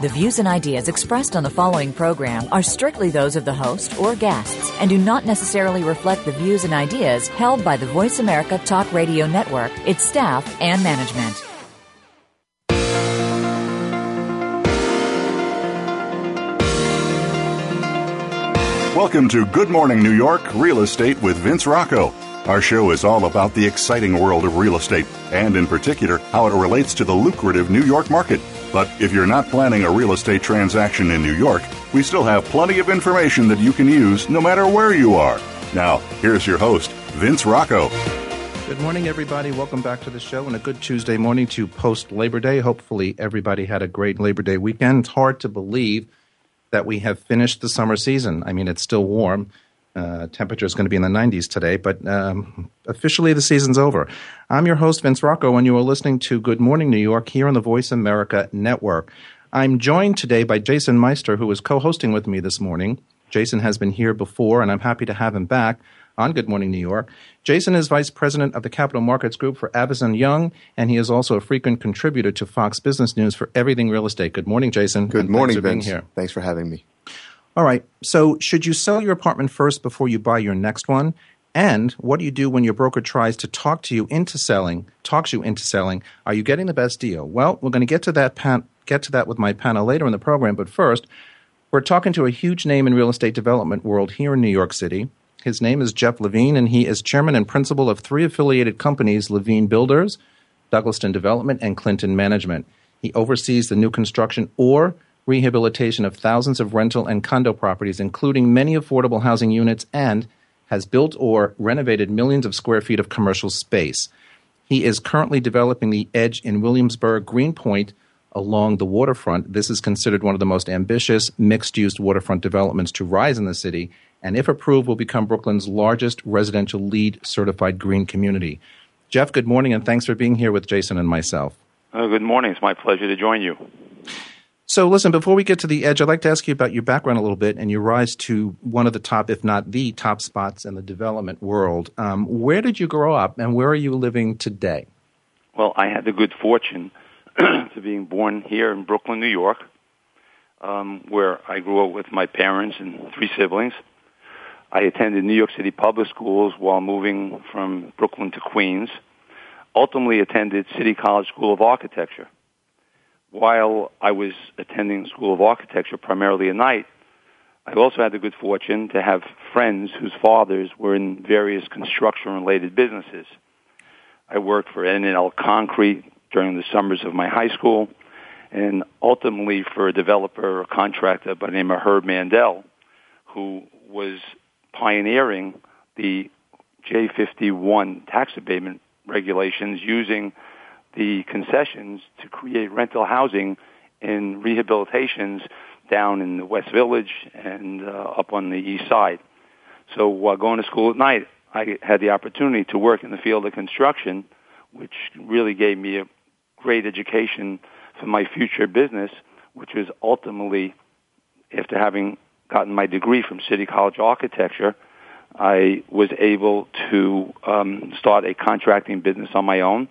The views and ideas expressed on the following program are strictly those of the host or guests and do not necessarily reflect the views and ideas held by the Voice America Talk Radio Network, its staff, and management. Welcome to Good Morning New York Real Estate with Vince Rocco. Our show is all about the exciting world of real estate, and in particular, how it relates to the lucrative New York market. But if you're not planning a real estate transaction in New York, we still have plenty of information that you can use no matter where you are. Now, here's your host, Vince Rocco. Good morning, everybody. Welcome back to the show and a good Tuesday morning to post Labor Day. Hopefully, everybody had a great Labor Day weekend. It's hard to believe that we have finished the summer season. I mean, it's still warm. Uh, temperature is going to be in the 90s today, but um, officially the season's over. I'm your host, Vince Rocco, and you are listening to Good Morning New York here on the Voice America Network. I'm joined today by Jason Meister, who is co hosting with me this morning. Jason has been here before, and I'm happy to have him back on Good Morning New York. Jason is vice president of the Capital Markets Group for Avison Young, and he is also a frequent contributor to Fox Business News for everything real estate. Good morning, Jason. Good morning, Vince. Thanks for having me. All right. So, should you sell your apartment first before you buy your next one? And what do you do when your broker tries to talk to you into selling, talks you into selling? Are you getting the best deal? Well, we're going to get to that pan- get to that with my panel later in the program, but first, we're talking to a huge name in real estate development world here in New York City. His name is Jeff Levine, and he is chairman and principal of three affiliated companies Levine Builders, Douglaston Development, and Clinton Management. He oversees the new construction or rehabilitation of thousands of rental and condo properties, including many affordable housing units, and has built or renovated millions of square feet of commercial space. He is currently developing the Edge in Williamsburg Greenpoint along the waterfront. This is considered one of the most ambitious mixed use waterfront developments to rise in the city, and if approved, will become Brooklyn's largest residential LEED certified green community. Jeff, good morning, and thanks for being here with Jason and myself. Uh, good morning. It's my pleasure to join you. So, listen, before we get to the edge, I'd like to ask you about your background a little bit and your rise to one of the top, if not the top spots in the development world. Um, where did you grow up and where are you living today? Well, I had the good fortune to being born here in Brooklyn, New York, um, where I grew up with my parents and three siblings. I attended New York City public schools while moving from Brooklyn to Queens. Ultimately attended City College School of Architecture while I was attending the School of Architecture primarily at night, I also had the good fortune to have friends whose fathers were in various construction-related businesses. I worked for N&L Concrete during the summers of my high school, and ultimately for a developer or contractor by the name of Herb Mandel, who was pioneering the J51 tax abatement regulations using the concessions to create rental housing in rehabilitations down in the West Village and uh, up on the East Side. So while going to school at night, I had the opportunity to work in the field of construction, which really gave me a great education for my future business, which was ultimately, after having gotten my degree from City College Architecture, I was able to um, start a contracting business on my own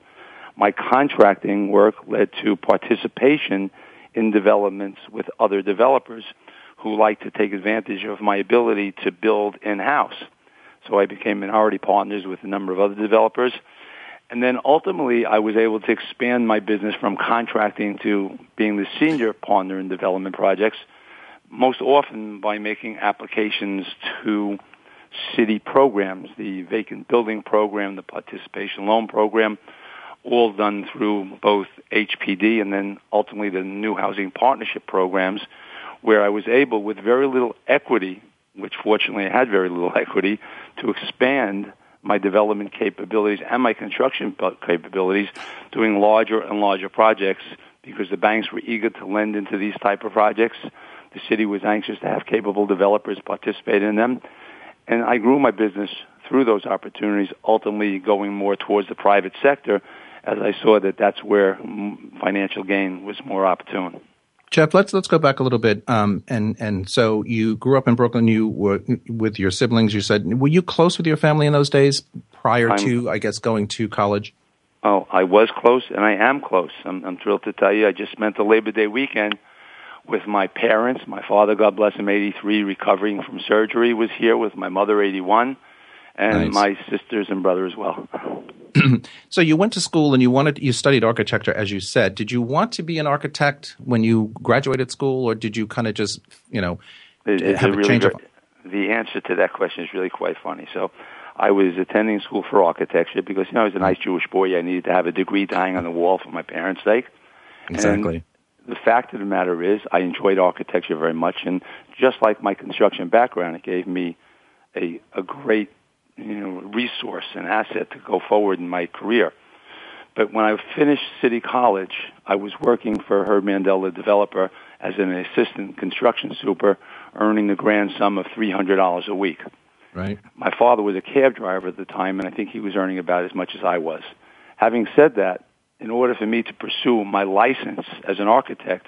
my contracting work led to participation in developments with other developers who like to take advantage of my ability to build in-house. So I became minority partners with a number of other developers. And then ultimately, I was able to expand my business from contracting to being the senior partner in development projects, most often by making applications to city programs, the vacant building program, the participation loan program, all done through both HPD and then ultimately the new housing partnership programs, where I was able, with very little equity, which fortunately I had very little equity, to expand my development capabilities and my construction capabilities, doing larger and larger projects because the banks were eager to lend into these type of projects. The city was anxious to have capable developers participate in them. And I grew my business through those opportunities, ultimately going more towards the private sector as I saw that that's where financial gain was more opportune. Jeff, let's let's go back a little bit. Um, and and so you grew up in Brooklyn. You were with your siblings. You said, were you close with your family in those days prior I'm, to, I guess, going to college? Oh, I was close, and I am close. I'm, I'm thrilled to tell you. I just spent the Labor Day weekend with my parents. My father, God bless him, 83, recovering from surgery, was here with my mother, 81, and nice. my sisters and brother as well. so you went to school and you wanted you studied architecture, as you said. Did you want to be an architect when you graduated school, or did you kind of just you know it, have a, really change of? The answer to that question is really quite funny. So. I was attending school for architecture because you know I was a nice Jewish boy. I needed to have a degree hang on the wall for my parents' sake. Exactly. And the fact of the matter is, I enjoyed architecture very much, and just like my construction background, it gave me a a great you know resource and asset to go forward in my career. But when I finished City College, I was working for Herb Mandel, the developer, as an assistant construction super, earning the grand sum of three hundred dollars a week. Right. My father was a cab driver at the time, and I think he was earning about as much as I was. Having said that, in order for me to pursue my license as an architect,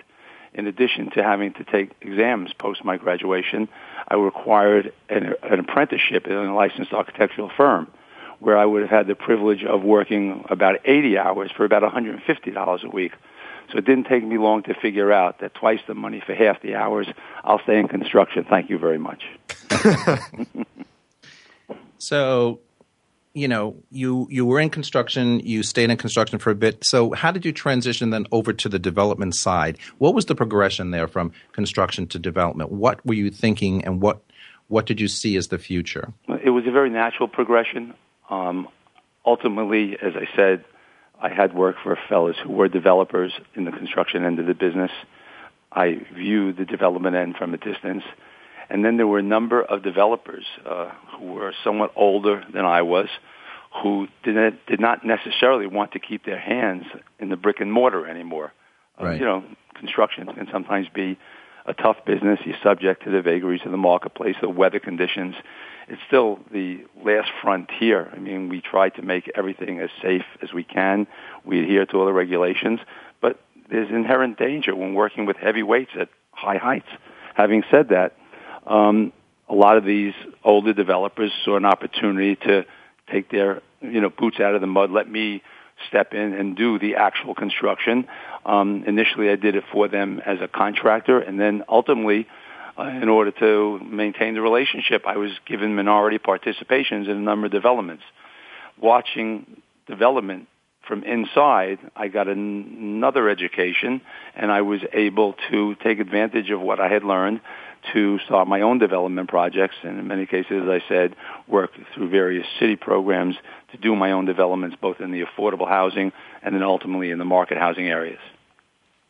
in addition to having to take exams post my graduation, I required an, an apprenticeship in a licensed architectural firm where I would have had the privilege of working about 80 hours for about $150 a week. So it didn't take me long to figure out that twice the money for half the hours, I'll stay in construction. Thank you very much. so you know, you you were in construction, you stayed in construction for a bit. So how did you transition then over to the development side? What was the progression there from construction to development? What were you thinking, and what what did you see as the future? It was a very natural progression. Um, ultimately, as I said, I had worked for fellows who were developers in the construction end of the business. I viewed the development end from a distance. And then there were a number of developers uh, who were somewhat older than I was, who did not, did not necessarily want to keep their hands in the brick and mortar anymore. Uh, you know, construction can sometimes be a tough business. You're subject to the vagaries of the marketplace, the weather conditions. It's still the last frontier. I mean, we try to make everything as safe as we can. We adhere to all the regulations, but there's inherent danger when working with heavy weights at high heights. Having said that, um, a lot of these older developers saw an opportunity to take their you know boots out of the mud. Let me step in and do the actual construction. Um, initially, I did it for them as a contractor, and then ultimately, uh, in order to maintain the relationship, I was given minority participations in a number of developments. Watching development from inside, I got an- another education, and I was able to take advantage of what I had learned to start my own development projects, and in many cases, as I said, work through various city programs to do my own developments, both in the affordable housing and then ultimately in the market housing areas.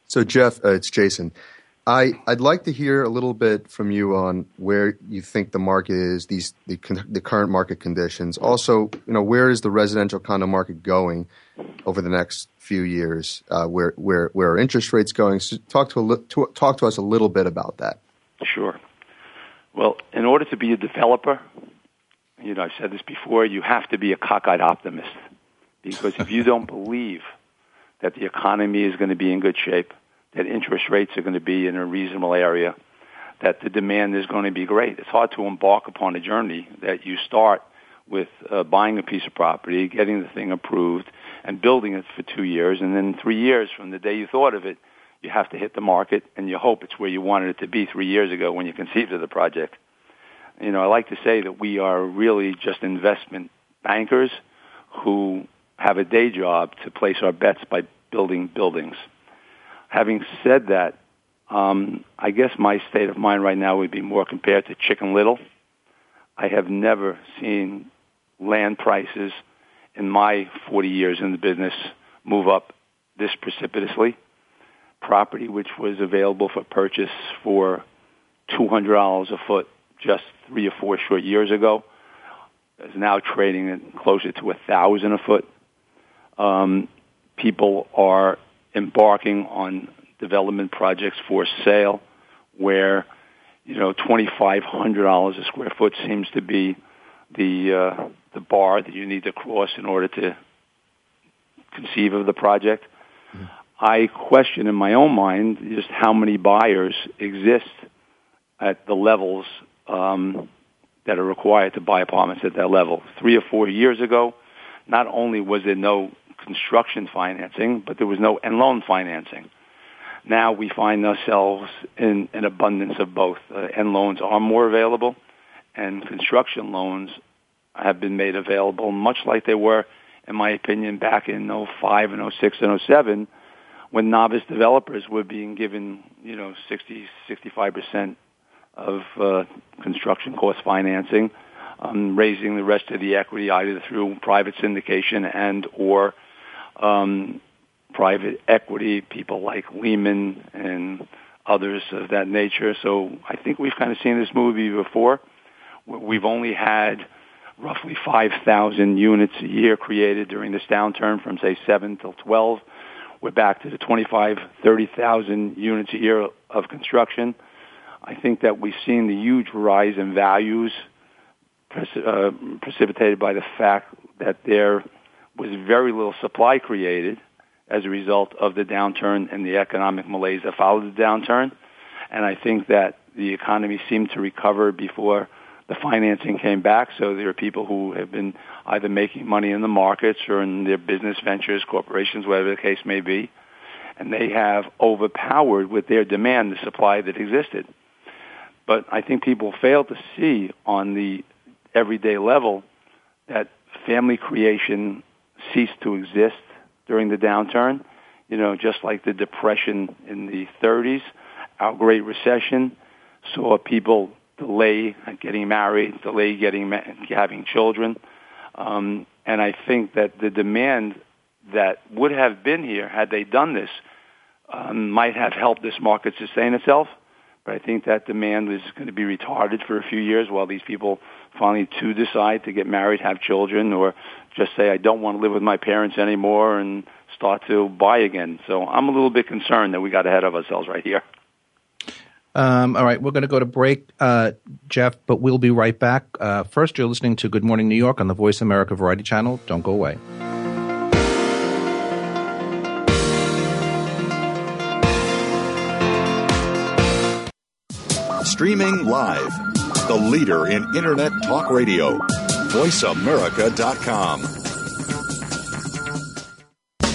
So, Jeff, uh, it's Jason. I, I'd like to hear a little bit from you on where you think the market is, these the, the current market conditions. Also, you know, where is the residential condo market going over the next few years? Uh, where where where are interest rates going? So talk to, a, to talk to us a little bit about that. Sure. Well, in order to be a developer, you know, I've said this before, you have to be a cockeyed optimist. Because if you don't believe that the economy is going to be in good shape, that interest rates are going to be in a reasonable area, that the demand is going to be great, it's hard to embark upon a journey that you start with uh, buying a piece of property, getting the thing approved, and building it for two years, and then three years from the day you thought of it, you have to hit the market, and you hope it's where you wanted it to be three years ago when you conceived of the project. You know, I like to say that we are really just investment bankers who have a day job to place our bets by building buildings. Having said that, um, I guess my state of mind right now would be more compared to Chicken Little. I have never seen land prices in my 40 years in the business move up this precipitously property which was available for purchase for $200 a foot just three or four short years ago is now trading at closer to a thousand a foot. Um, people are embarking on development projects for sale where you know twenty five hundred dollars a square foot seems to be the uh, the bar that you need to cross in order to conceive of the project. Mm-hmm. I question in my own mind just how many buyers exist at the levels um, that are required to buy apartments at that level. Three or four years ago, not only was there no construction financing, but there was no and loan financing. Now we find ourselves in an abundance of both. Uh, loans are more available, and construction loans have been made available, much like they were, in my opinion, back in 05 and 06 and 07, when novice developers were being given, you know, 60, 65 percent of uh, construction cost financing, um, raising the rest of the equity either through private syndication and or um, private equity, people like Lehman and others of that nature. So I think we've kind of seen this movie before. We've only had roughly 5,000 units a year created during this downturn from say 7 till 12. We're back to the 25, 30,000 units a year of construction. I think that we've seen the huge rise in values uh, precipitated by the fact that there was very little supply created as a result of the downturn and the economic malaise that followed the downturn. And I think that the economy seemed to recover before the financing came back. So there are people who have been either making money in the markets or in their business ventures, corporations, whatever the case may be. And they have overpowered with their demand the supply that existed. But I think people fail to see on the everyday level that family creation ceased to exist during the downturn. You know, just like the depression in the 30s, our Great Recession saw people delay getting married, delay getting having children, um, and I think that the demand that would have been here had they done this um, might have helped this market sustain itself. But I think that demand is going to be retarded for a few years while these people finally to decide to get married, have children, or just say, I don't want to live with my parents anymore and start to buy again. So I'm a little bit concerned that we got ahead of ourselves right here. Um, all right, we're going to go to break, uh, Jeff, but we'll be right back. Uh, first, you're listening to Good Morning New York on the Voice America Variety Channel. Don't go away. Streaming live, the leader in Internet talk radio, voiceamerica.com.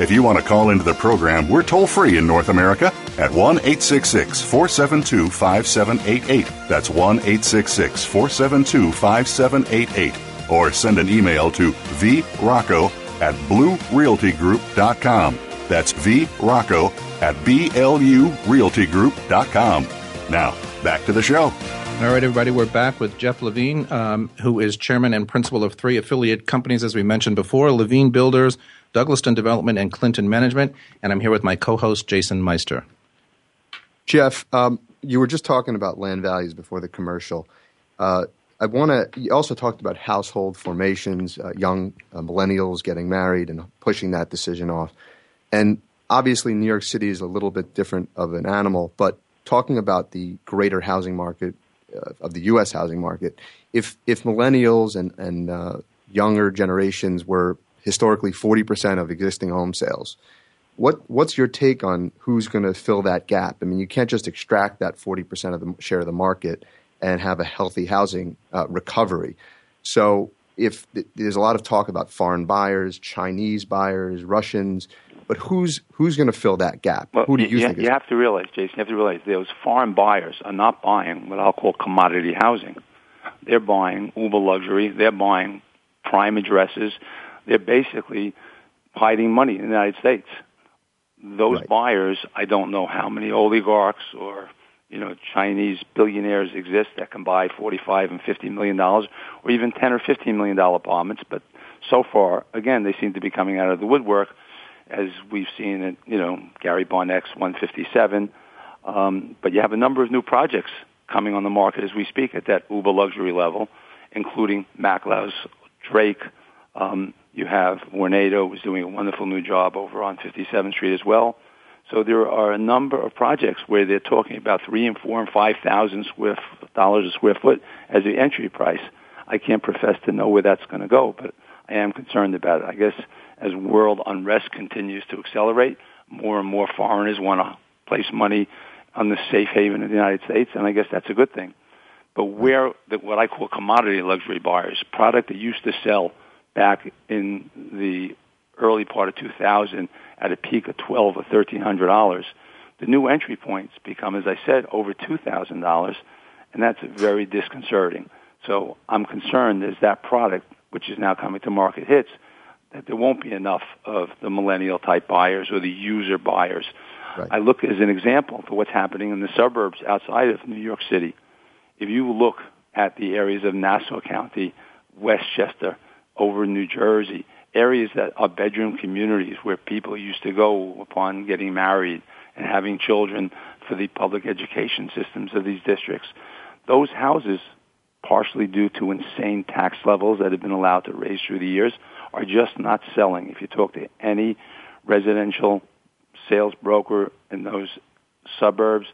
If you want to call into the program, we're toll free in North America at 1 866 472 5788. That's 1 866 472 5788. Or send an email to vrocco at bluerealtygroup.com. That's vrocco at blurealtygroup.com. Now, back to the show. All right, everybody, we're back with Jeff Levine, um, who is chairman and principal of three affiliate companies, as we mentioned before Levine Builders, Douglaston Development, and Clinton Management. And I'm here with my co host, Jason Meister. Jeff, um, you were just talking about land values before the commercial. Uh, I want to. You also talked about household formations, uh, young uh, millennials getting married and pushing that decision off. And obviously, New York City is a little bit different of an animal. But talking about the greater housing market uh, of the U.S. housing market, if if millennials and and uh, younger generations were historically 40% of existing home sales. What what's your take on who's going to fill that gap? I mean, you can't just extract that 40% of the share of the market and have a healthy housing uh, recovery. So, if there's a lot of talk about foreign buyers, Chinese buyers, Russians, But who's who's going to fill that gap? Well, Who do you, you, think? you have to realize, Jason, you have to realize those foreign buyers are not buying what I'll call commodity housing. They're buying uber luxury. They're buying prime addresses. They're basically hiding money in the United States. Those Right. buyers, I don't know how many oligarchs or you know Chinese billionaires exist that can buy forty-five and fifty million dollars, or even ten or fifteen million dollar apartments. But so far, again, they seem to be coming out of the woodwork, as we've seen at you know Gary Barnett's 157. Um, but you have a number of new projects coming on the market as we speak at that uber luxury level, including Macklowe's Drake. Um, you have Vornado was doing a wonderful new job over on 57th Street as well. So there are a number of projects where they're talking about three and four and five thousand dollars a square foot as the entry price. I can't profess to know where that's going to go, but I am concerned about it. I guess as world unrest continues to accelerate, more and more foreigners want to place money on the safe haven of the United States, and I guess that's a good thing. But where the, what I call commodity luxury buyers, product that used to sell back in the early part of 2000 at a peak of 12 or 1300 dollars, the new entry points become, as I said, over two thousand dollars, and that's very disconcerting. So I'm concerned as that product, which is now coming to market, hits, that there won't be enough of the millennial type buyers or the user buyers. Right. I look as an example for what's happening in the suburbs outside of New York City. If you look at the areas of Nassau County, Westchester, over New Jersey, areas that are bedroom communities where people used to go upon getting married and having children for the public education systems of these districts. Those houses, partially due to insane tax levels that have been allowed to raise through the years, are just not selling. If you talk to any residential sales broker in those suburbs,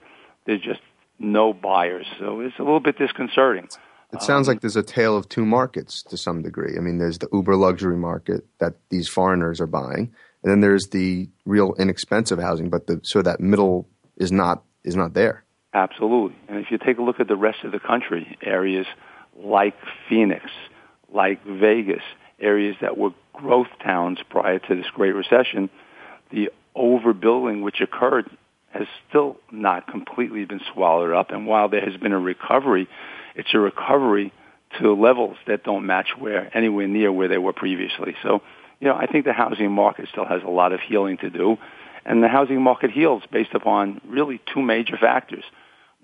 there's just no buyers. So it's a little bit disconcerting. It sounds like um, there's a tale of two markets to some degree. I mean, there's the uber luxury market that these foreigners are buying, and then there's the real inexpensive housing. But the so that middle is not is not there. Absolutely. And if you take a look at the rest of the country, areas like Phoenix, like Vegas, areas that were growth towns prior to this Great Recession, the overbuilding which occurred has still not completely been swallowed up. And while there has been a recovery, it's a recovery to levels that don't match where anywhere near where they were previously. So, you know, I think the housing market still has a lot of healing to do. And the housing market heals based upon really two major factors.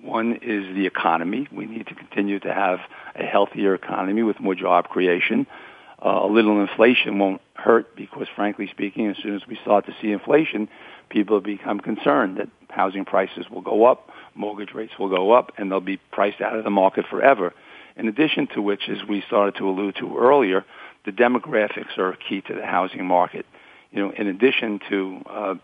One is the economy. We need to continue to have a healthier economy with more job creation. Uh, a little inflation won't hurt because, frankly speaking, as soon as we start to see inflation, people become concerned that housing prices will go up, mortgage rates will go up, and they'll be priced out of the market forever. In addition to which, as we started to allude to earlier, the demographics are key to the housing market. You know, in addition to uh,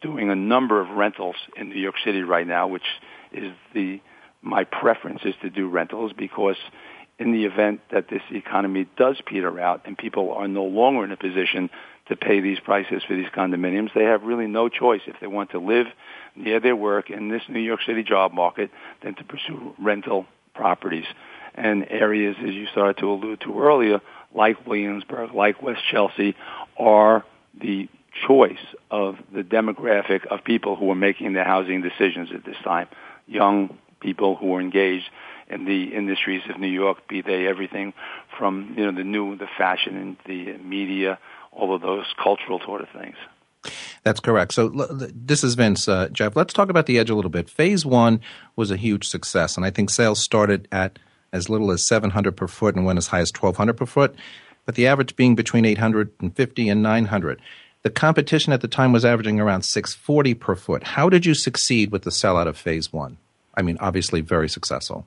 doing a number of rentals in New York City right now, which is the my preference is to do rentals because in the event that this economy does peter out and people are no longer in a position to pay these prices for these condominiums, they have really no choice if they want to live near their work in this New York City job market than to pursue rental properties. And areas, as you started to allude to earlier, like Williamsburg, like West Chelsea, are the choice of the demographic of people who are making their housing decisions at this time. Young people who are engaged in the industries of New York, be they everything from you know the new, the fashion, and the media, all of those cultural sort of things. That's correct. So this is Vince, uh, Jeff. Let's talk about the edge a little bit. Phase one was a huge success, and I think sales started at as little as 700 per foot and went as high as 1200 per foot, but the average being between 850 and 900. The competition at the time was averaging around 640 per foot. How did you succeed with the sellout of phase one? I mean, obviously very successful.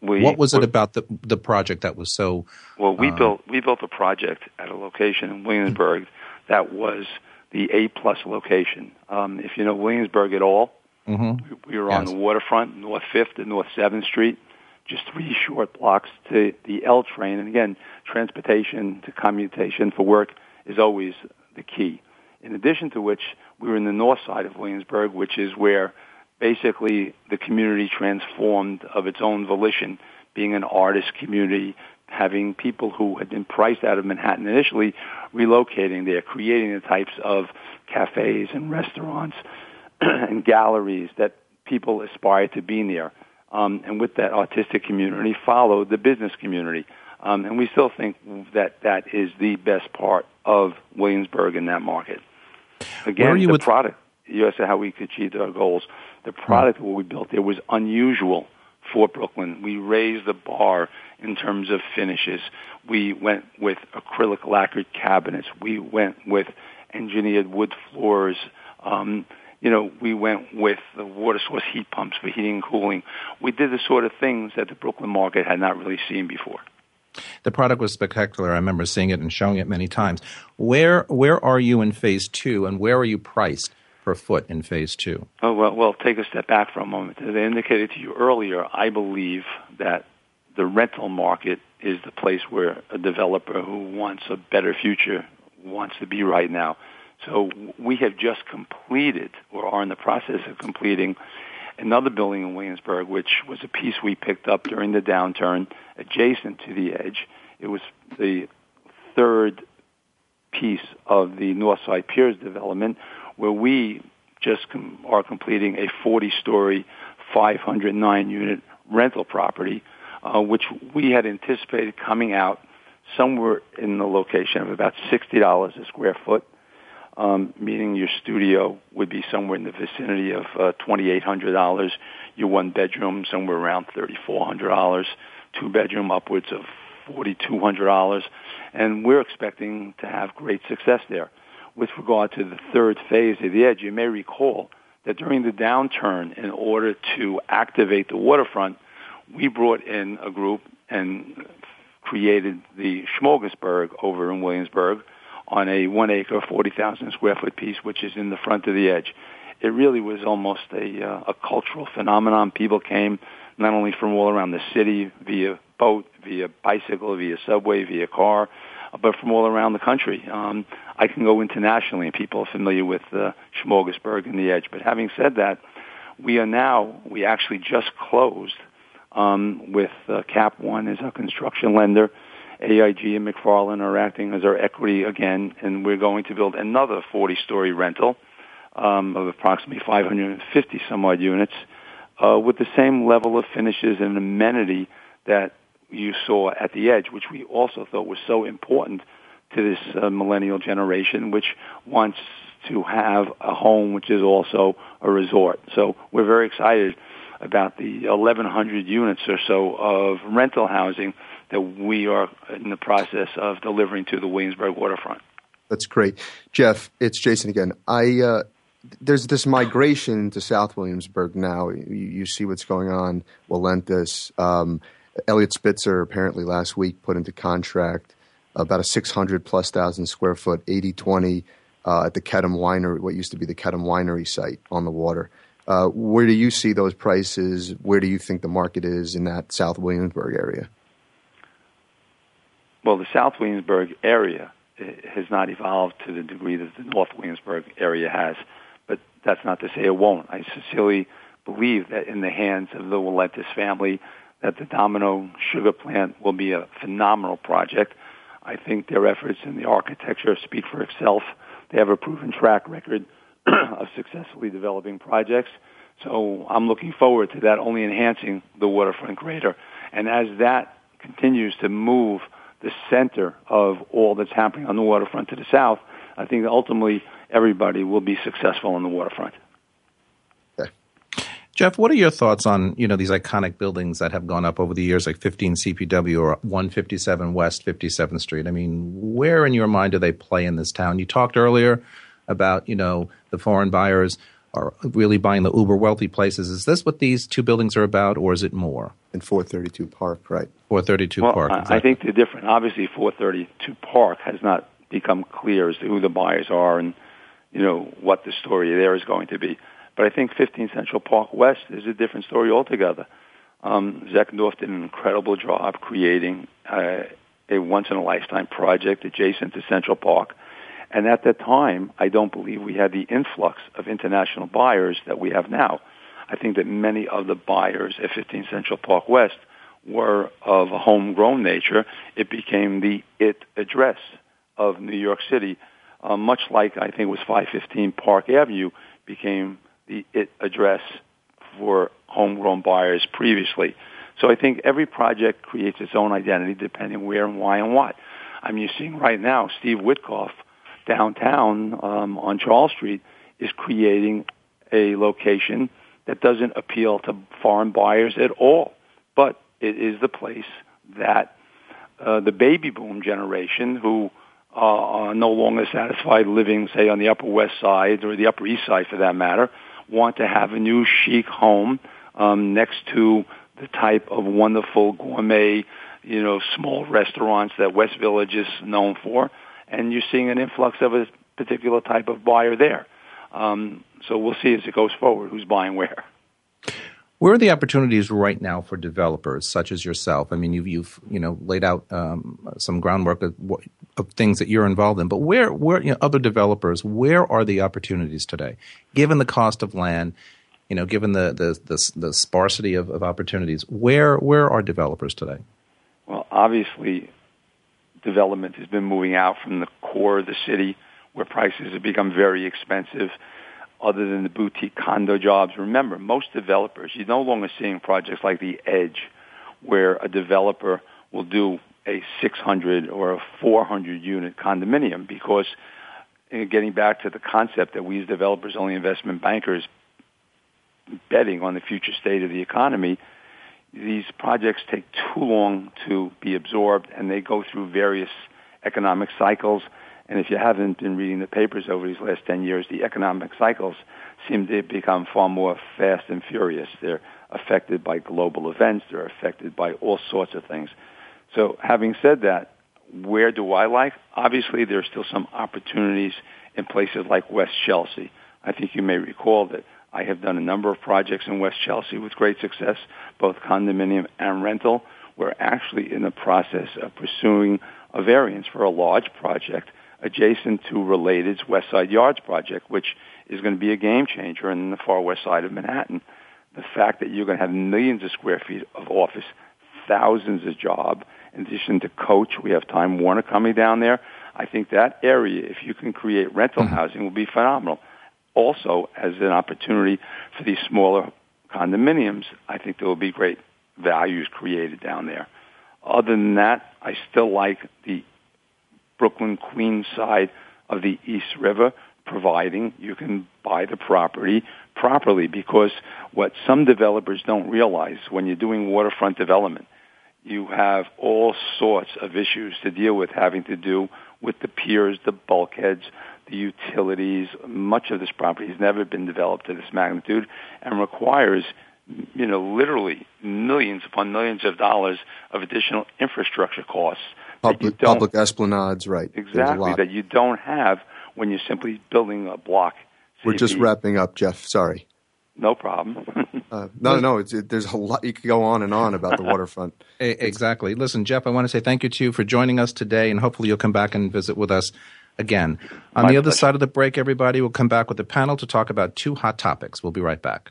We, what was it about the the project that was so? Well, we um, built we built a project at a location in Williamsburg that was the A plus location. Um, if you know Williamsburg at all, mhm. we were on Yes. the waterfront, North Fifth and North Seventh Street, just three short blocks to the L train. And again, transportation to commutation for work is always the key. In addition to which, we were in the north side of Williamsburg, which is where basically the community transformed of its own volition, being an artist community, having people who had been priced out of Manhattan initially relocating there, creating the types of cafes and restaurants and galleries that people aspire to be near. Um, and with that artistic community followed the business community. Um, and we still think that that is the best part of Williamsburg in that market. Again, the with- product, you asked how we could achieve our goals. The product that we built there was unusual for Brooklyn. We raised the bar in terms of finishes. We went with acrylic lacquered cabinets. We went with engineered wood floors. Um, you know, we went with the water source heat pumps for heating and cooling. We did the sort of things that the Brooklyn market had not really seen before. The product was spectacular. I remember seeing it and showing it many times. Where where are you in phase two, and where are you priced per foot in phase two? Oh well, well, take a step back for a moment. As I indicated to you earlier, I believe that the rental market is the place where a developer who wants a better future wants to be right now. So we have just completed or are in the process of completing another building in Williamsburg, which was a piece we picked up during the downturn adjacent to the edge. It was the third piece of the Northside Piers development where we just com- are completing a 40-story, 509-unit rental property, uh, which we had anticipated coming out somewhere in the location of about $60 a square foot um, meaning your studio would be somewhere in the vicinity of uh, $2,800, your one bedroom somewhere around $3,400, two bedroom upwards of $4,200, and we're expecting to have great success there. With regard to the third phase of the edge, you may recall that during the downturn, in order to activate the waterfront, we brought in a group and created the Smorgasburg over in Williamsburg, on a one acre, 40,000 square foot piece, which is in the front of the edge. It really was almost a, uh, a cultural phenomenon. People came not only from all around the city via boat, via bicycle, via subway, via car, but from all around the country. Um, I can go internationally, and people are familiar with uh, Smorgasburg and the Edge. But having said that, we are now, we actually just closed um, with uh, Cap One as our construction lender. AIG and McFarland are acting as our equity again, and we're going to build another 40-story rental um, of approximately 550 some odd units uh, with the same level of finishes and amenity that you saw at the edge, which we also thought was so important to this uh, millennial generation, which wants to have a home which is also a resort. So we're very excited about the 1,100 units or so of rental housing that we are in the process of delivering to the Williamsburg waterfront. That's great, Jeff. It's Jason again. I uh, there's this migration to South Williamsburg now. You, you see what's going on. Walentas, um, Eliot Spitzer apparently last week put into contract about a 600 plus thousand square foot 80-20 uh, at the Kedem Winery, what used to be the Kedem Winery site on the water. Uh, where do you see those prices? Where do you think the market is in that South Williamsburg area? Well, the South Williamsburg area has not evolved to the degree that the North Williamsburg area has, but that's not to say it won't. I sincerely believe that in the hands of the Walentas family, that the Domino sugar plant will be a phenomenal project. I think their efforts in the architecture speak for itself. They have a proven track record of successfully developing projects. So I'm looking forward to that only enhancing the waterfront greater. And as that continues to move the center of all that's happening on the waterfront to the south, I think ultimately everybody will be successful on the waterfront. Okay. Jeff, what are your thoughts on you know these iconic buildings that have gone up over the years, like 15 CPW or 157 West 57th Street? I mean, where in your mind do they play in this town? You talked earlier about you know the foreign buyers are really buying the uber wealthy places. Is this what these two buildings are about, or is it more? In 432 Park, right? 432 well, Park. Exactly. I think the different. Obviously, 432 Park has not become clear as to who the buyers are and you know what the story there is going to be. But I think 15 Central Park West is a different story altogether. Um, Zeckendorf did an incredible job creating uh, a once in a lifetime project adjacent to Central Park and at that time, I don't believe we had the influx of international buyers that we have now. I think that many of the buyers at 15 Central Park West were of a homegrown nature, it became the it address of New York City, uh, much like I think it was 515 Park Avenue became the it address for homegrown buyers previously. So I think every project creates its own identity depending where and why and what. I mean, you're seeing right now Steve Witkoff downtown um, on Charles Street is creating a location that doesn't appeal to foreign buyers at all. But it is the place that uh, the baby boom generation who uh, are no longer satisfied living, say, on the Upper West Side or the Upper East Side for that matter, want to have a new chic home um, next to the type of wonderful gourmet, you know, small restaurants that West Village is known for, and you're seeing an influx of a particular type of buyer there. Um, so we'll see as it goes forward who's buying where. Where are the opportunities right now for developers such as yourself? I mean, you've, you've you know laid out um, some groundwork of, of, things that you're involved in, but where where you know, other developers? Where are the opportunities today, given the cost of land? You know, given the the the, the sparsity of, of opportunities, where where are developers today? Well, obviously, development has been moving out from the core of the city, where prices have become very expensive other than the boutique condo jobs. Remember, most developers, you're no longer seeing projects like the Edge, where a developer will do a 600 or a 400 unit condominium because eh, getting back to the concept that we as developers, only investment bankers, betting on the future state of the economy, these projects take too long to be absorbed and they go through various economic cycles and if you haven't been reading the papers over these last 10 years, the economic cycles seem to become far more fast and furious. They're affected by global events. They're affected by all sorts of things. So having said that, where do I like? Obviously, there are still some opportunities in places like West Chelsea. I think you may recall that I have done a number of projects in West Chelsea with great success, both condominium and rental. We're actually in the process of pursuing a variance for a large project adjacent to Related's West Side Yards project, which is going to be a game changer in the far west side of Manhattan. The fact that you're going to have millions of square feet of office, thousands of job, in addition to Coach, we have Time Warner coming down there. I think that area, if you can create rental mm-hmm. housing, will be phenomenal. Also, as an opportunity for these smaller condominiums, I think there will be great values created down there. Other than that, I still like the Brooklyn Queens side of the East River, providing you can buy the property properly because what some developers don't realize when you're doing waterfront development, you have all sorts of issues to deal with having to do with the piers, the bulkheads, the utilities. Much of this property has never been developed to this magnitude and requires you know, literally millions upon millions of dollars of additional infrastructure costs public, public esplanades, right? Exactly that you don't have when you're simply building a block. We're just wrapping up, Jeff. Sorry. No problem. uh, no, no, it, there's a lot you could go on and on about the waterfront. exactly. Listen, Jeff, I want to say thank you to you for joining us today, and hopefully you'll come back and visit with us again. On My the other pleasure. side of the break, everybody, we'll come back with a panel to talk about two hot topics. We'll be right back.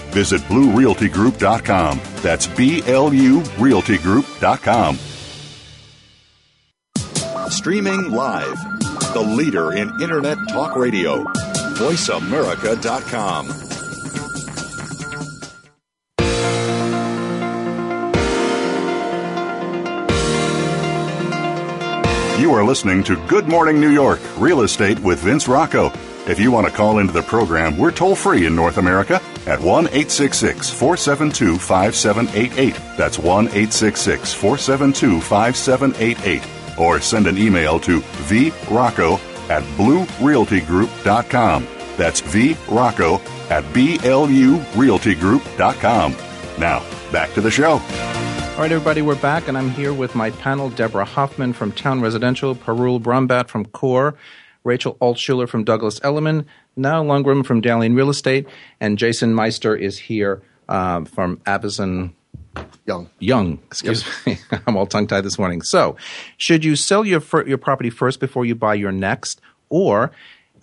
Visit BlueRealtyGroup.com. That's B L U RealtyGroup.com. Streaming live, the leader in Internet Talk Radio. VoiceAmerica.com. You are listening to Good Morning New York Real Estate with Vince Rocco. If you want to call into the program, we're toll free in North America at 1 866 472 5788. That's 1 866 472 5788. Or send an email to vrocco at bluerealtygroup.com. That's vrocco at blurealtygroup.com. Now, back to the show. All right, everybody, we're back, and I'm here with my panel Deborah Hoffman from Town Residential, Parul Brahmbhatt from CORE, Rachel Altshuler from Douglas Elliman, Niall Lundgren from Dalian Real Estate, and Jason Meister is here uh, from Avison Young. Young, excuse me. I'm all tongue tied this morning. So, should you sell your your property first before you buy your next, or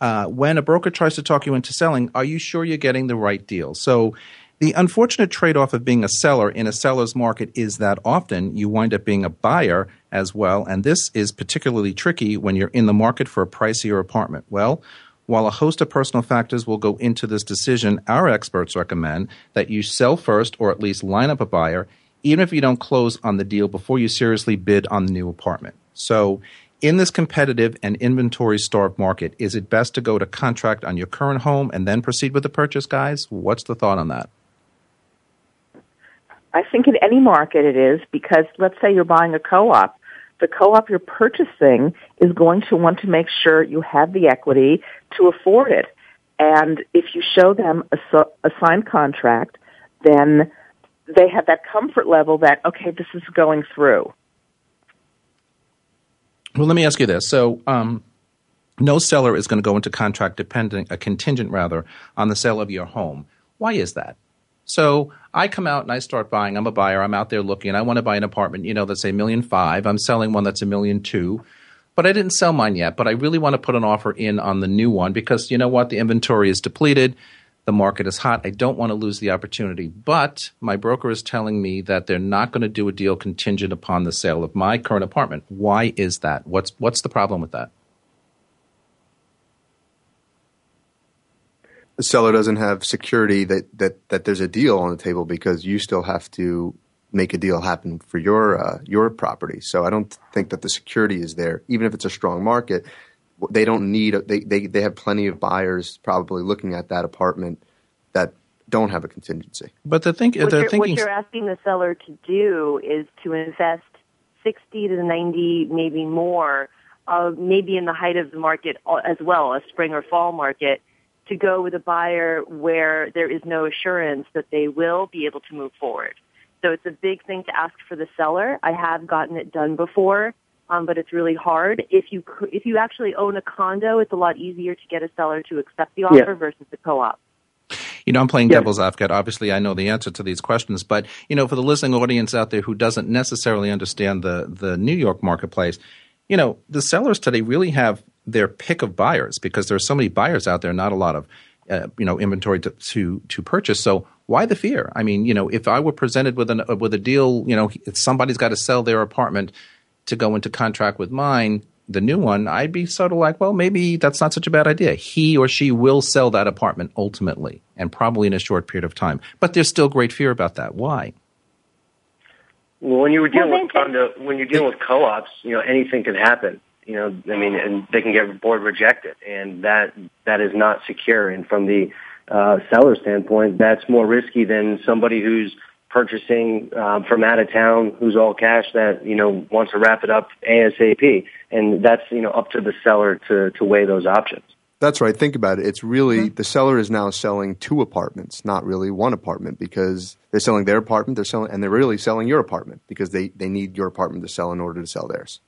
uh, when a broker tries to talk you into selling, are you sure you're getting the right deal? So, the unfortunate trade off of being a seller in a seller's market is that often you wind up being a buyer as well, and this is particularly tricky when you're in the market for a pricier apartment. Well, while a host of personal factors will go into this decision, our experts recommend that you sell first or at least line up a buyer, even if you don't close on the deal before you seriously bid on the new apartment. So, in this competitive and inventory starved market, is it best to go to contract on your current home and then proceed with the purchase, guys? What's the thought on that? I think in any market it is because let's say you're buying a co-op. The co-op you're purchasing is going to want to make sure you have the equity to afford it. And if you show them a, a signed contract, then they have that comfort level that, okay, this is going through. Well, let me ask you this. So, um, no seller is going to go into contract dependent, a contingent rather, on the sale of your home. Why is that? So I come out and I start buying. I'm a buyer. I'm out there looking. I want to buy an apartment, you know, that's a million five. I'm selling one that's a million two. But I didn't sell mine yet. But I really want to put an offer in on the new one because you know what? The inventory is depleted. The market is hot. I don't want to lose the opportunity. But my broker is telling me that they're not going to do a deal contingent upon the sale of my current apartment. Why is that? What's what's the problem with that? The seller doesn't have security that, that, that there's a deal on the table because you still have to make a deal happen for your uh, your property. So I don't think that the security is there, even if it's a strong market. They don't need they they they have plenty of buyers probably looking at that apartment that don't have a contingency. But the thing, what, they're you're, thinking, what you're asking the seller to do is to invest sixty to ninety, maybe more, uh, maybe in the height of the market as well, a spring or fall market, to go with a buyer where there is no assurance that they will be able to move forward. So it's a big thing to ask for the seller. I have gotten it done before, um, but it's really hard. If you if you actually own a condo, it's a lot easier to get a seller to accept the offer Yeah. versus the co-op. you know, I'm playing Yeah. devil's advocate. Obviously, I know the answer to these questions, but you know, for the listening audience out there who doesn't necessarily understand the the New York marketplace, you know, the sellers today really have their pick of buyers because there are so many buyers out there, not a lot of uh, you know inventory to, to to purchase. So why the fear? I mean, you know, if I were presented with an with a deal, you know, if somebody's got to sell their apartment to go into contract with mine, the new one, I'd be sort of like, well, maybe that's not such a bad idea. He or she will sell that apartment ultimately, and probably in a short period of time. But there's still great fear about that. Why? Well, when you were dealing well, with condo, when you're dealing with co-ops, you know anything can happen. You know, I mean, and they can get board rejected, and that that is not secure. And from the uh, seller standpoint, that's more risky than somebody who's purchasing um, from out of town, who's all cash that you know wants to wrap it up ASAP. And that's you know up to the seller to to weigh those options. That's right. Think about it. It's really the seller is now selling two apartments, not really one apartment, because they're selling their apartment. They're selling, and they're really selling your apartment because they they need your apartment to sell in order to sell theirs.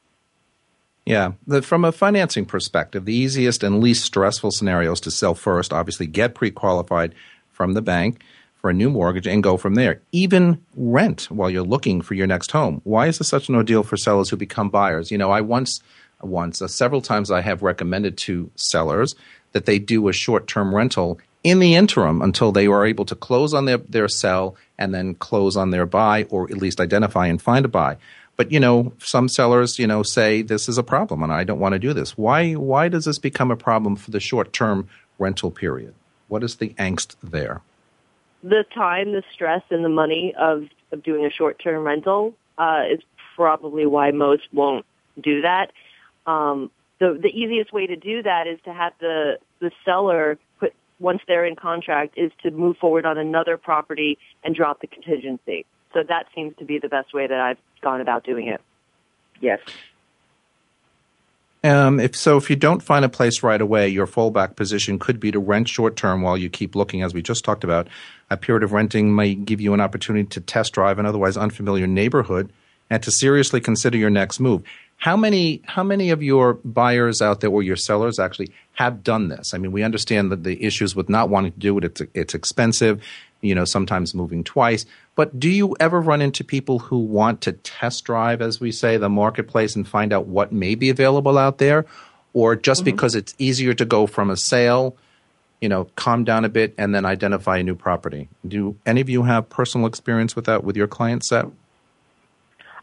Yeah, the, from a financing perspective, the easiest and least stressful scenario is to sell first. Obviously, get pre-qualified from the bank for a new mortgage and go from there. Even rent while you're looking for your next home. Why is this such an ordeal for sellers who become buyers? You know, I once, once, uh, several times, I have recommended to sellers that they do a short-term rental in the interim until they are able to close on their, their sell and then close on their buy, or at least identify and find a buy. But you know, some sellers, you know, say this is a problem and I don't want to do this. Why why does this become a problem for the short-term rental period? What is the angst there? The time, the stress, and the money of, of doing a short-term rental uh, is probably why most won't do that. Um, the the easiest way to do that is to have the the seller put once they're in contract is to move forward on another property and drop the contingency. So that seems to be the best way that I've gone about doing it. Yes. Um, if so, if you don't find a place right away, your fallback position could be to rent short term while you keep looking, as we just talked about. A period of renting may give you an opportunity to test drive an otherwise unfamiliar neighborhood and to seriously consider your next move. How many how many of your buyers out there or your sellers actually have done this? I mean, we understand that the issues with not wanting to do it. It's it's expensive, you know, sometimes moving twice. But do you ever run into people who want to test drive, as we say, the marketplace and find out what may be available out there, or just mm-hmm. because it's easier to go from a sale? you know, calm down a bit and then identify a new property. Do any of you have personal experience with that with your client set?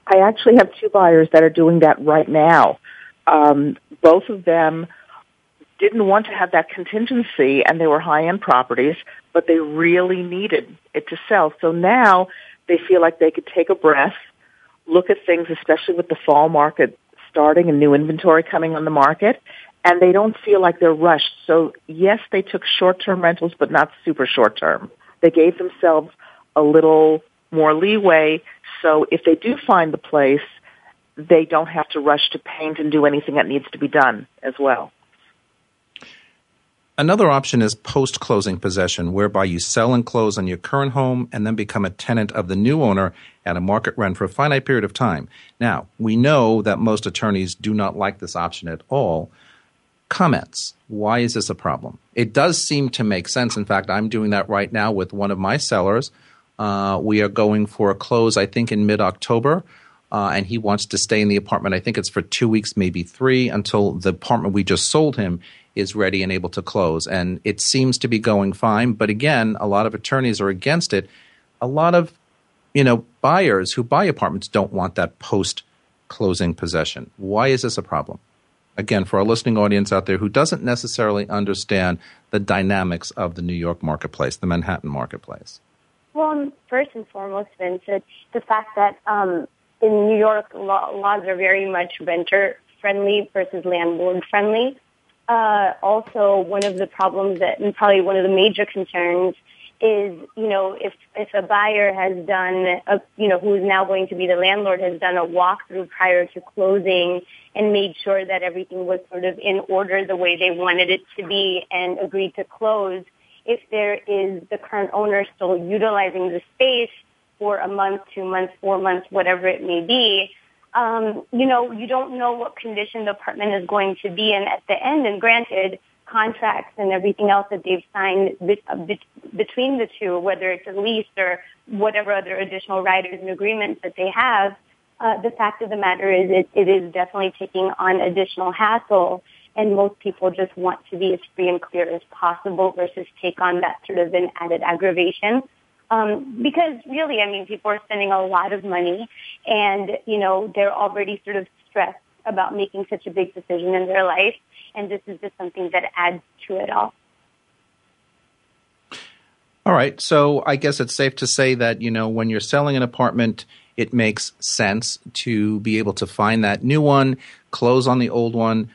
I actually have two buyers that are doing that right now. Um, both of them didn't want to have that contingency and they were high-end properties, but they really needed it to sell. So now they feel like they could take a breath, look at things, especially with the fall market starting and new inventory coming on the market, and they don't feel like they're rushed. So yes, they took short-term rentals, but not super short-term. They gave themselves a little more leeway so if they do find the place, they don't have to rush to paint and do anything that needs to be done as well. Another option is post closing possession, whereby you sell and close on your current home and then become a tenant of the new owner at a market rent for a finite period of time. Now, we know that most attorneys do not like this option at all. Comments. Why is this a problem? It does seem to make sense. In fact, I'm doing that right now with one of my sellers uh, we are going for a close, I think, in mid October. Uh, and he wants to stay in the apartment. I think it's for two weeks, maybe three, until the apartment we just sold him is ready and able to close. And it seems to be going fine. But again, a lot of attorneys are against it. A lot of you know buyers who buy apartments don't want that post closing possession. Why is this a problem? Again, for our listening audience out there who doesn't necessarily understand the dynamics of the New York marketplace, the Manhattan marketplace. Well, first and foremost, Vince, it's the fact that um, in New York, laws are very much renter friendly versus landlord friendly. Uh, also, one of the problems that, and probably one of the major concerns, is you know if if a buyer has done a you know who is now going to be the landlord has done a walkthrough prior to closing and made sure that everything was sort of in order the way they wanted it to be and agreed to close if there is the current owner still utilizing the space for a month, two months, four months, whatever it may be, um, you know, you don't know what condition the apartment is going to be in at the end. And granted, contracts and everything else that they've signed uh, between the two, whether it's a lease or whatever other additional riders and agreements that they have, uh, the fact of the matter is it, it is definitely taking on additional hassle and most people just want to be as free and clear as possible versus take on that sort of an added aggravation. Um, because really, I mean, people are spending a lot of money and, you know, they're already sort of stressed about making such a big decision in their life. And this is just something that adds to it all. All right. So I guess it's safe to say that, you know, when you're selling an apartment, it makes sense to be able to find that new one, close on the old one,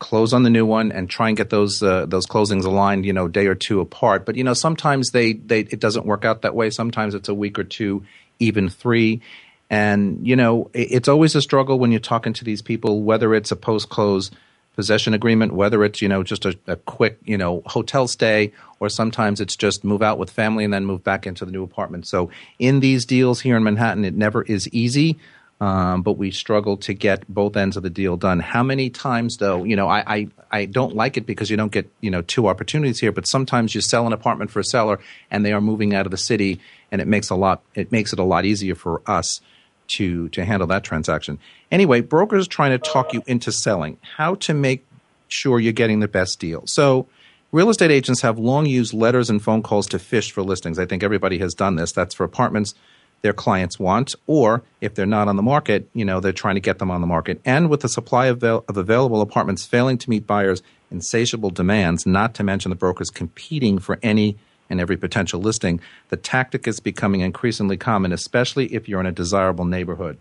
close on the new one and try and get those uh, those closings aligned, you know, day or two apart. But you know, sometimes they they it doesn't work out that way. Sometimes it's a week or two, even three. And you know, it, it's always a struggle when you're talking to these people, whether it's a post close possession agreement, whether it's you know just a, a quick you know hotel stay, or sometimes it's just move out with family and then move back into the new apartment. So in these deals here in Manhattan, it never is easy um, but we struggle to get both ends of the deal done. How many times, though, you know, I, I, I don't like it because you don't get, you know, two opportunities here, but sometimes you sell an apartment for a seller and they are moving out of the city and it makes a lot, it makes it a lot easier for us to, to handle that transaction. Anyway, brokers trying to talk you into selling, how to make sure you're getting the best deal. So, Real estate agents have long used letters and phone calls to fish for listings. I think everybody has done this. That's for apartments their clients want, or if they're not on the market, you know, they're trying to get them on the market. And with the supply of, of available apartments failing to meet buyers' insatiable demands, not to mention the brokers competing for any and every potential listing, the tactic is becoming increasingly common, especially if you're in a desirable neighborhood.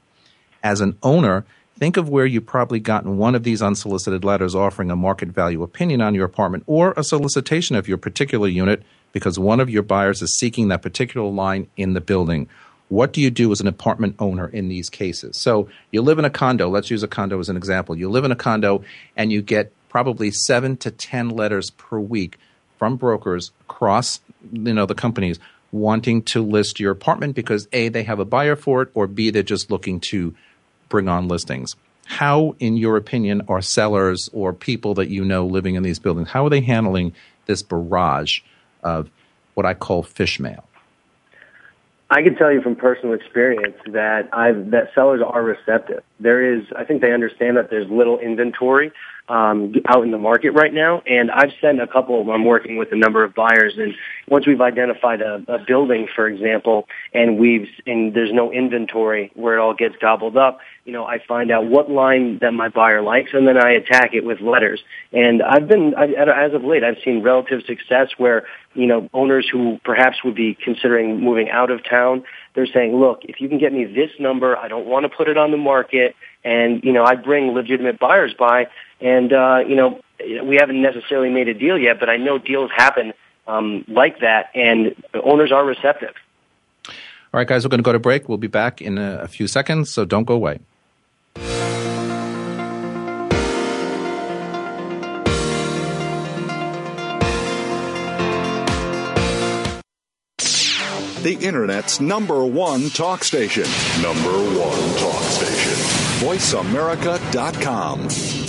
As an owner, think of where you've probably gotten one of these unsolicited letters offering a market value opinion on your apartment or a solicitation of your particular unit because one of your buyers is seeking that particular line in the building. What do you do as an apartment owner in these cases? So you live in a condo. Let's use a condo as an example. You live in a condo and you get probably seven to ten letters per week from brokers across you know the companies wanting to list your apartment because a they have a buyer for it or b they're just looking to bring on listings. How, in your opinion, are sellers or people that you know living in these buildings, how are they handling this barrage of what I call fish mail? I can tell you from personal experience that I've, that sellers are receptive. There is, I think they understand that there's little inventory um, out in the market right now. And I've sent a couple. I'm working with a number of buyers, and once we've identified a, a building, for example, and we've and there's no inventory where it all gets gobbled up, you know, I find out what line that my buyer likes, and then I attack it with letters. And I've been, I, as of late, I've seen relative success where you know owners who perhaps would be considering moving out of town, they're saying, look, if you can get me this number, I don't want to put it on the market, and you know, I bring legitimate buyers by and, uh, you know, we haven't necessarily made a deal yet, but I know deals happen um, like that, and owners are receptive. All right, guys, we're going to go to break. We'll be back in a, a few seconds, so don't go away. The Internet's number one talk station. Number one talk station. VoiceAmerica.com.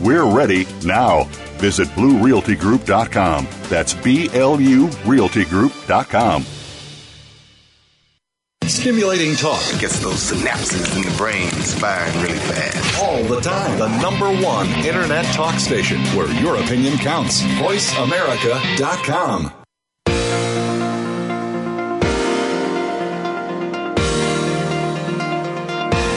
We're ready now. Visit BluRealtyGroup.com. That's B L U RealtyGroup.com. Stimulating talk gets those synapses in the brain firing really fast. All the time. The number one internet talk station where your opinion counts. VoiceAmerica.com.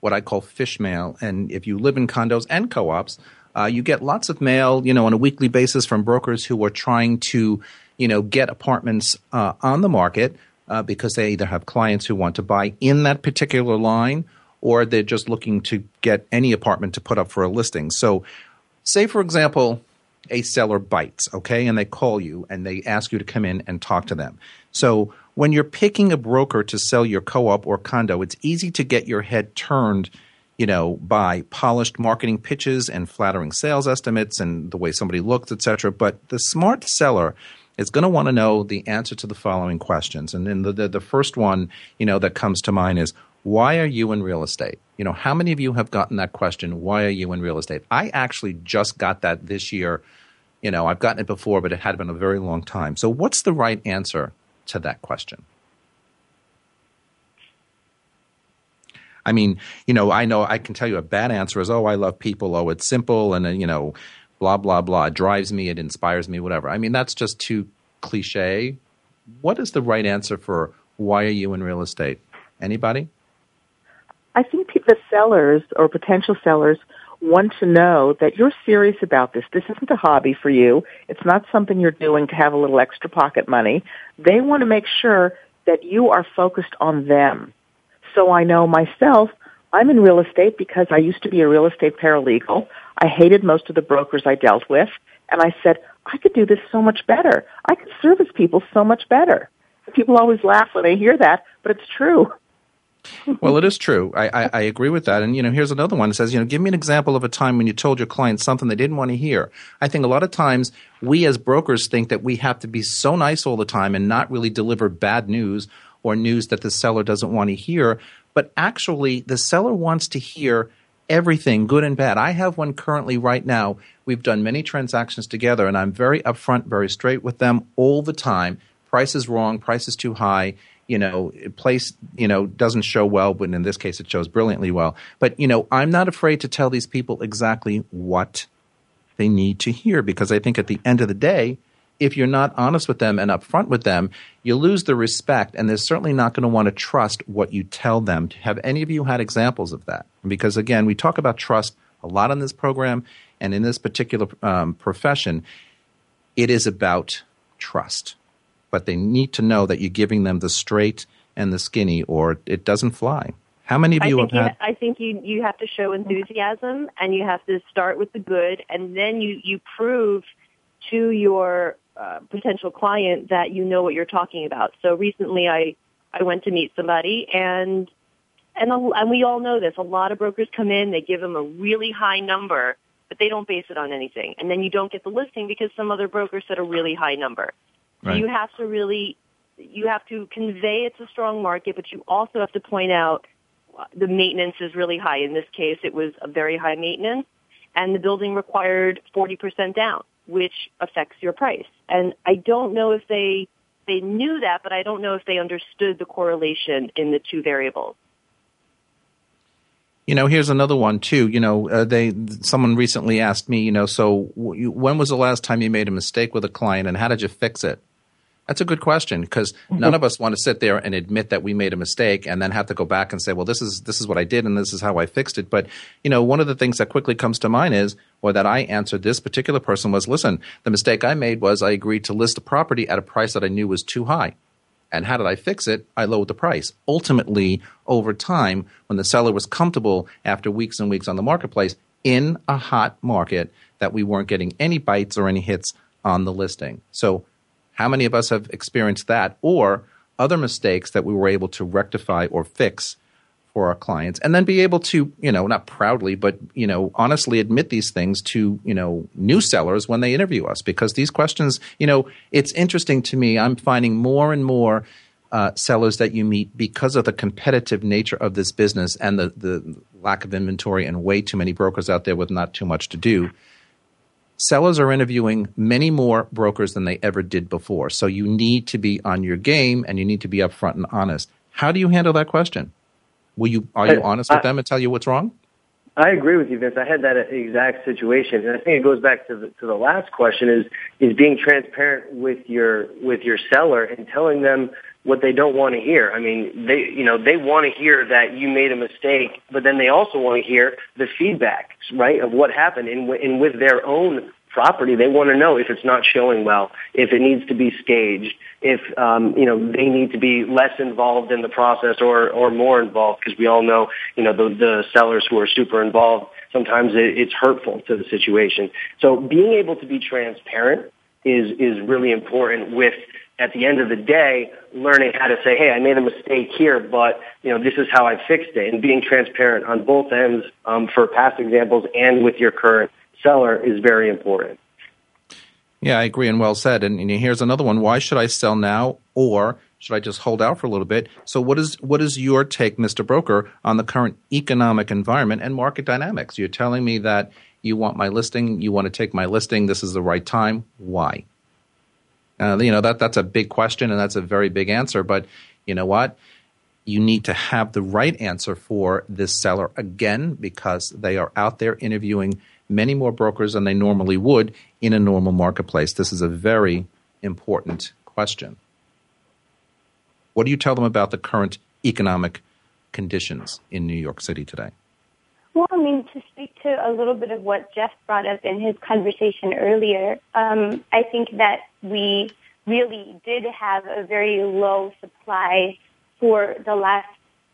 what I call fish mail. And if you live in condos and co ops, uh, you get lots of mail, you know, on a weekly basis from brokers who are trying to, you know, get apartments uh, on the market uh, because they either have clients who want to buy in that particular line or they're just looking to get any apartment to put up for a listing. So, say for example, a seller bites, okay, and they call you and they ask you to come in and talk to them. So, when you're picking a broker to sell your co-op or condo, it's easy to get your head turned you know, by polished marketing pitches and flattering sales estimates and the way somebody looks, etc. But the smart seller is going to want to know the answer to the following questions. And then the, the, the first one, you know, that comes to mind is, why are you in real estate? You know, how many of you have gotten that question? Why are you in real estate? I actually just got that this year. You know, I've gotten it before, but it had been a very long time. So, what's the right answer to that question? I mean, you know, I know I can tell you a bad answer is, oh, I love people. Oh, it's simple. And, uh, you know, blah, blah, blah. It drives me. It inspires me, whatever. I mean, that's just too cliche. What is the right answer for why are you in real estate? Anybody? I think the sellers or potential sellers want to know that you're serious about this. This isn't a hobby for you. It's not something you're doing to have a little extra pocket money. They want to make sure that you are focused on them so I know myself, I'm in real estate because I used to be a real estate paralegal. I hated most of the brokers I dealt with. And I said, I could do this so much better. I could service people so much better. People always laugh when they hear that, but it's true. Well, it is true. I, I, I, agree with that. And, you know, here's another one. It says, you know, give me an example of a time when you told your client something they didn't want to hear. I think a lot of times we as brokers think that we have to be so nice all the time and not really deliver bad news or news that the seller doesn't want to hear. But actually, the seller wants to hear everything, good and bad. I have one currently right now. We've done many transactions together, and I'm very upfront, very straight with them all the time. Price is wrong, price is too high you know, place, you know, doesn't show well, but in this case it shows brilliantly well. But, you know, I'm not afraid to tell these people exactly what they need to hear because I think at the end of the day, if you're not honest with them and upfront with them, you lose the respect, and they're certainly not going to want to trust what you tell them. Have any of you had examples of that? Because again, we talk about trust a lot in this program, and in this particular um, profession, it is about trust but they need to know that you're giving them the straight and the skinny, or it doesn't fly. How many of you have had? I think you you have to show enthusiasm, and you have to start with the good, and then you you prove to your uh, potential client that you know what you're talking about. So recently, I I went to meet somebody, and and and we all know this. A lot of brokers come in, they give them a really high number, but they don't base it on anything, and then you don't get the listing because some other broker said a really high number. Right. You have to really, you have to convey it's a strong market, but you also have to point out the maintenance is really high. In this case, it was a very high maintenance, and the building required 40% down, which affects your price. And I don't know if they they knew that, but I don't know if they understood the correlation in the two variables. You know, here's another one too. You know, uh, they someone recently asked me, you know, so w- when was the last time you made a mistake with a client, and how did you fix it? That's a good question because mm-hmm. none of us want to sit there and admit that we made a mistake and then have to go back and say, well, this is this is what I did and this is how I fixed it. But you know, one of the things that quickly comes to mind is, or that I answered this particular person was, listen, the mistake I made was I agreed to list a property at a price that I knew was too high. And how did I fix it? I lowered the price. Ultimately, over time, when the seller was comfortable after weeks and weeks on the marketplace in a hot market, that we weren't getting any bites or any hits on the listing. So how many of us have experienced that or other mistakes that we were able to rectify or fix for our clients and then be able to, you know, not proudly, but, you know, honestly admit these things to, you know, new sellers when they interview us because these questions, you know, it's interesting to me. I'm finding more and more uh, sellers that you meet because of the competitive nature of this business and the, the lack of inventory and way too many brokers out there with not too much to do sellers are interviewing many more brokers than they ever did before. So you need to be on your game and you need to be upfront and honest. How do you handle that question? Will you are you honest with them and tell you what's wrong? I agree with you, Vince. I had that exact situation, and I think it goes back to the, to the last question: is is being transparent with your with your seller and telling them what they don't want to hear. I mean, they you know they want to hear that you made a mistake, but then they also want to hear the feedback, right, of what happened, and, and with their own property, they want to know if it's not showing well, if it needs to be staged, if um, you know they need to be less involved in the process or or more involved, because we all know you know the, the sellers who are super involved sometimes it, it's hurtful to the situation. So being able to be transparent is is really important with at the end of the day, learning how to say, hey, I made a mistake here, but you know, this is how I fixed it, and being transparent on both ends um, for past examples and with your current seller is very important. Yeah, I agree, and well said. And, and here's another one: Why should I sell now, or should I just hold out for a little bit? So, what is what is your take, Mr. Broker, on the current economic environment and market dynamics? You're telling me that you want my listing, you want to take my listing. This is the right time. Why? Uh, you know that that's a big question, and that's a very big answer. But you know what? You need to have the right answer for this seller again because they are out there interviewing many more brokers than they normally would in a normal marketplace. This is a very important question. What do you tell them about the current economic conditions in New York City today? Well, I mean, to to a little bit of what Jeff brought up in his conversation earlier, um, I think that we really did have a very low supply for the last,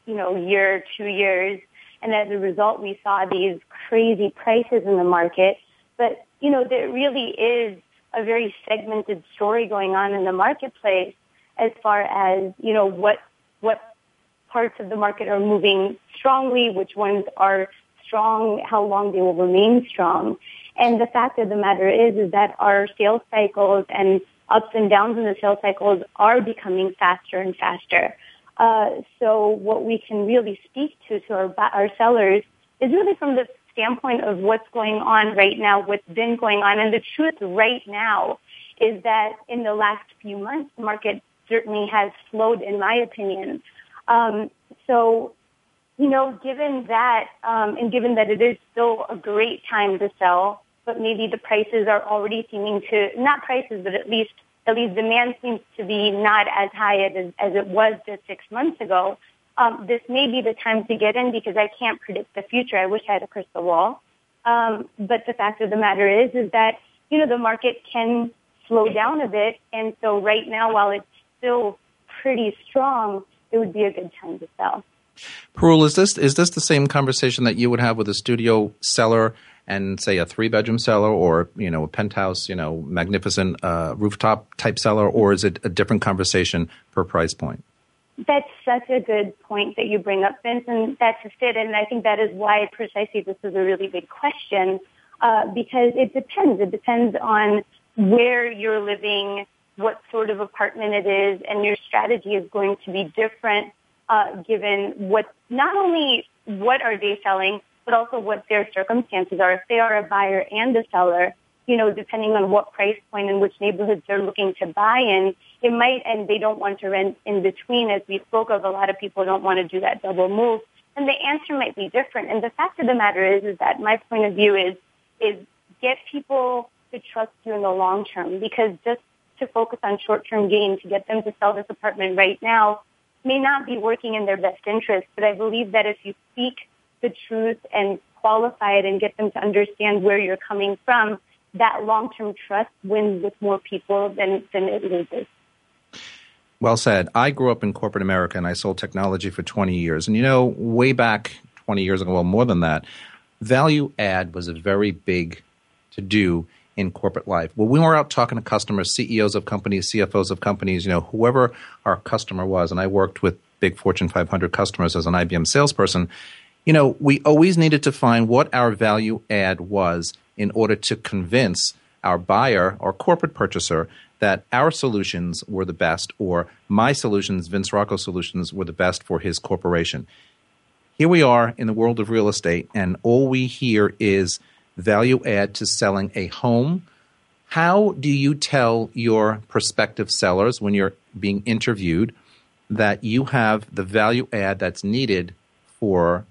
you know, year, two years. And as a result, we saw these crazy prices in the market. But, you know, there really is a very segmented story going on in the marketplace as far as, you know, what, what parts of the market are moving strongly, which ones are strong, how long they will remain strong. And the fact of the matter is, is that our sales cycles and ups and downs in the sales cycles are becoming faster and faster. Uh, so what we can really speak to to our, our sellers is really from the standpoint of what's going on right now, what's been going on. And the truth right now is that in the last few months, the market certainly has slowed, in my opinion. Um, so, you know, given that, um, and given that it is still a great time to sell, but maybe the prices are already seeming to, not prices, but at least, at least demand seems to be not as high as, as it was just six months ago. Um, this may be the time to get in because I can't predict the future. I wish I had a crystal ball. Um, but the fact of the matter is, is that, you know, the market can slow down a bit. And so right now, while it's still pretty strong, it would be a good time to sell. Parul, is this is this the same conversation that you would have with a studio seller and say a three bedroom seller or you know a penthouse, you know, magnificent uh, rooftop type seller, or is it a different conversation per price point? That's such a good point that you bring up, Vince, and that's just it. And I think that is why precisely this is a really big question, uh, because it depends. It depends on where you're living, what sort of apartment it is, and your strategy is going to be different, uh, given what, not only what are they selling, but also what their circumstances are. If they are a buyer and a seller, you know, depending on what price point and which neighborhoods they're looking to buy in, it might, and they don't want to rent in between, as we spoke of, a lot of people don't want to do that double move. And the answer might be different. And the fact of the matter is, is that my point of view is, is get people to trust you in the long term because just to focus on short-term gain to get them to sell this apartment right now may not be working in their best interest. But I believe that if you speak the truth and qualify it and get them to understand where you're coming from, that long-term trust wins with more people than, than it loses. Well said. I grew up in corporate America and I sold technology for 20 years. And you know, way back 20 years ago, well, more than that, value add was a very big to do in corporate life. When we were out talking to customers, CEOs of companies, CFOs of companies, you know, whoever our customer was, and I worked with big Fortune 500 customers as an IBM salesperson, you know, we always needed to find what our value add was in order to convince our buyer or corporate purchaser that our solutions were the best or my solutions, Vince Rocco solutions, were the best for his corporation. Here we are in the world of real estate, and all we hear is value add to selling a home. How do you tell your prospective sellers when you're being interviewed that you have the value add that's needed for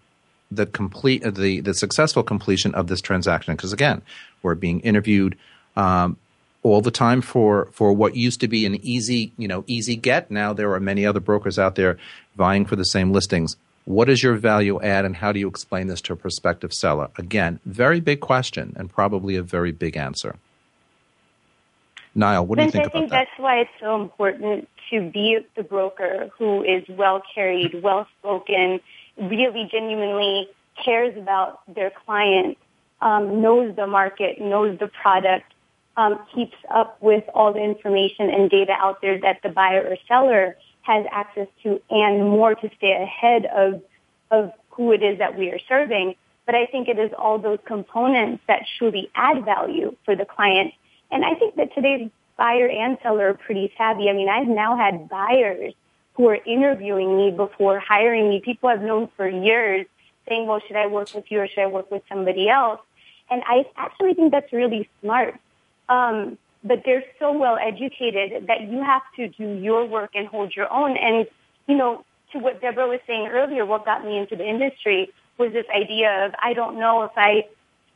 the complete the the successful completion of this transaction. Because again, we're being interviewed um, all the time for for what used to be an easy you know easy get. Now there are many other brokers out there vying for the same listings. What is your value add, and how do you explain this to a prospective seller? Again, very big question, and probably a very big answer. Niall, what do you think I think that? that's why it's so important to be the broker who is well carried, well spoken, really genuinely cares about their client, um, knows the market, knows the product, um, keeps up with all the information and data out there that the buyer or seller has access to and more to stay ahead of, of who it is that we are serving. But I think it is all those components that truly add value for the client. And I think that today's buyer and seller are pretty savvy. I mean, I've now had buyers who are interviewing me before hiring me, people I've known for years saying, well, should I work with you or should I work with somebody else? And I actually think that's really smart. Um, but they're so well educated that you have to do your work and hold your own. And, you know, to what Deborah was saying earlier, what got me into the industry was this idea of I don't know if I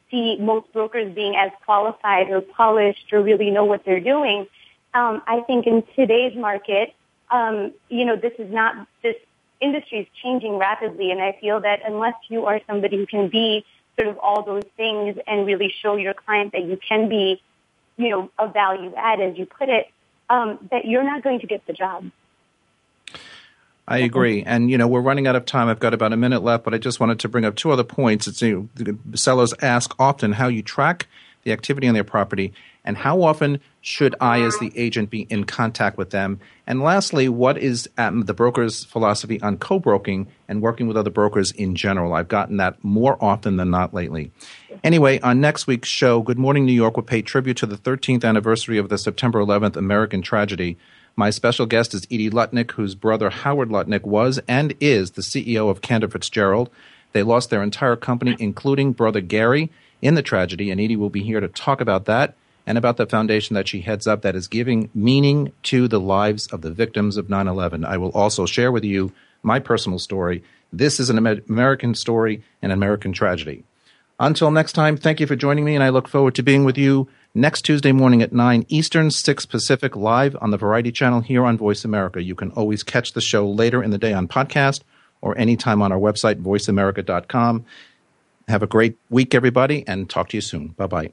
see most brokers being as qualified or polished or really know what they're doing. Um, I think in today's market, um, you know, this is not, this industry is changing rapidly. And I feel that unless you are somebody who can be sort of all those things and really show your client that you can be, you know, a value add, as you put it, um, that you're not going to get the job. I agree. And, you know, we're running out of time. I've got about a minute left, but I just wanted to bring up two other points. It's, you know, sellers ask often how you track the activity on their property, and how often should I, as the agent, be in contact with them? And lastly, what is um, the broker's philosophy on co broking and working with other brokers in general? I've gotten that more often than not lately. Anyway, on next week's show, Good Morning New York will pay tribute to the 13th anniversary of the September 11th American tragedy. My special guest is Edie Lutnick, whose brother Howard Lutnick was and is the CEO of Cantor Fitzgerald. They lost their entire company, including brother Gary, in the tragedy, and Edie will be here to talk about that and about the foundation that she heads up that is giving meaning to the lives of the victims of 9 11. I will also share with you my personal story. This is an American story, an American tragedy. Until next time, thank you for joining me, and I look forward to being with you next Tuesday morning at 9 Eastern, 6 Pacific, live on the Variety Channel here on Voice America. You can always catch the show later in the day on podcast or anytime on our website, voiceamerica.com. Have a great week, everybody, and talk to you soon. Bye bye.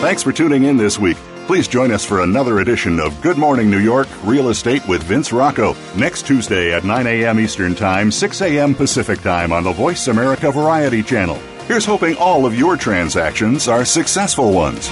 Thanks for tuning in this week. Please join us for another edition of Good Morning New York Real Estate with Vince Rocco next Tuesday at 9 a.m. Eastern Time, 6 a.m. Pacific Time on the Voice America Variety Channel. Here's hoping all of your transactions are successful ones.